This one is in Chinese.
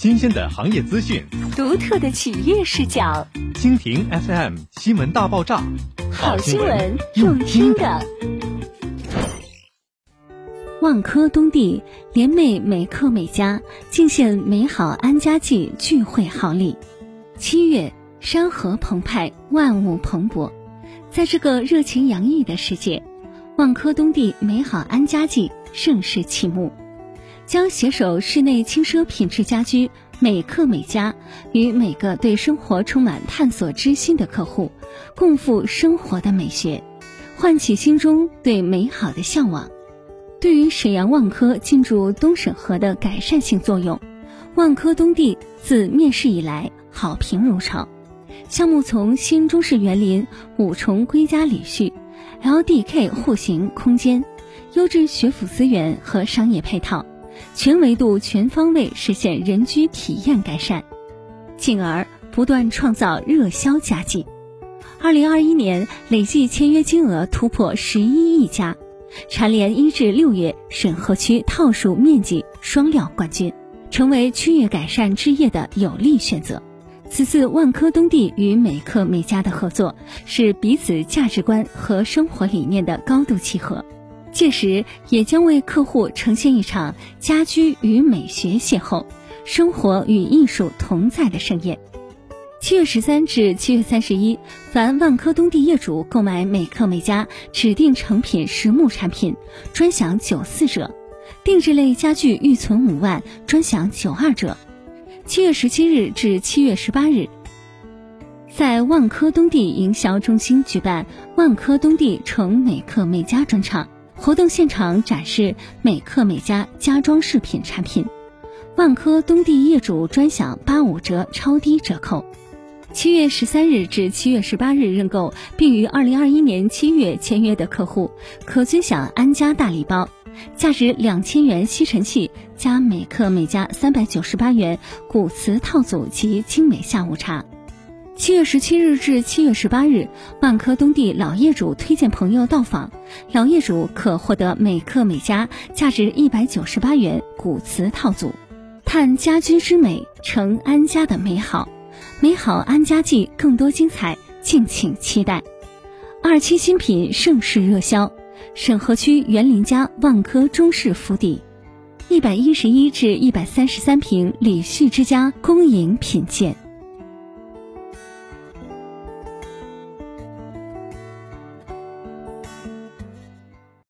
新鲜的行业资讯，独特的企业视角。蜻蜓 FM 新闻大爆炸，好新闻用听的。万科东地联袂美客美家，敬献美好安家季聚会好礼。七月，山河澎湃，万物蓬勃，在这个热情洋溢的世界，万科东地美好安家季盛世启幕。将携手室内轻奢品质家居美克美家，与每个对生活充满探索之心的客户，共赴生活的美学，唤起心中对美好的向往。对于沈阳万科进驻东沈河的改善性作用，万科东地自面世以来好评如潮。项目从新中式园林、五重归家礼序、LDK 户型空间、优质学府资源和商业配套。全维度、全方位实现人居体验改善，进而不断创造热销佳绩。二零二一年累计签约金额突破十一亿家，蝉联一至六月沈河区套数面积双料冠军，成为区域改善置业的有力选择。此次万科东地与美克美家的合作，是彼此价值观和生活理念的高度契合。届时也将为客户呈现一场家居与美学邂逅、生活与艺术同在的盛宴。七月十三至七月三十一，凡万科东地业主购买美克美家指定成品实木产品，专享九四折；定制类家具预存五万，专享九二折。七月十七日至七月十八日，在万科东地营销中心举办万科东地成美克美家专场。活动现场展示美客美家家装饰品产品，万科东地业主专享八五折超低折扣。七月十三日至七月十八日认购并于二零二一年七月签约的客户，可尊享安家大礼包，价值两千元吸尘器加美客美家三百九十八元古瓷套组及精美下午茶。七月十七日至七月十八日，万科东地老业主推荐朋友到访，老业主可获得每客每家价值一百九十八元古瓷套组。探家居之美，成安家的美好，美好安家季更多精彩，敬请期待。二期新品盛世热销，沈河区园林家万科中式府邸，一百一十一至一百三十三平礼序之家恭迎品鉴。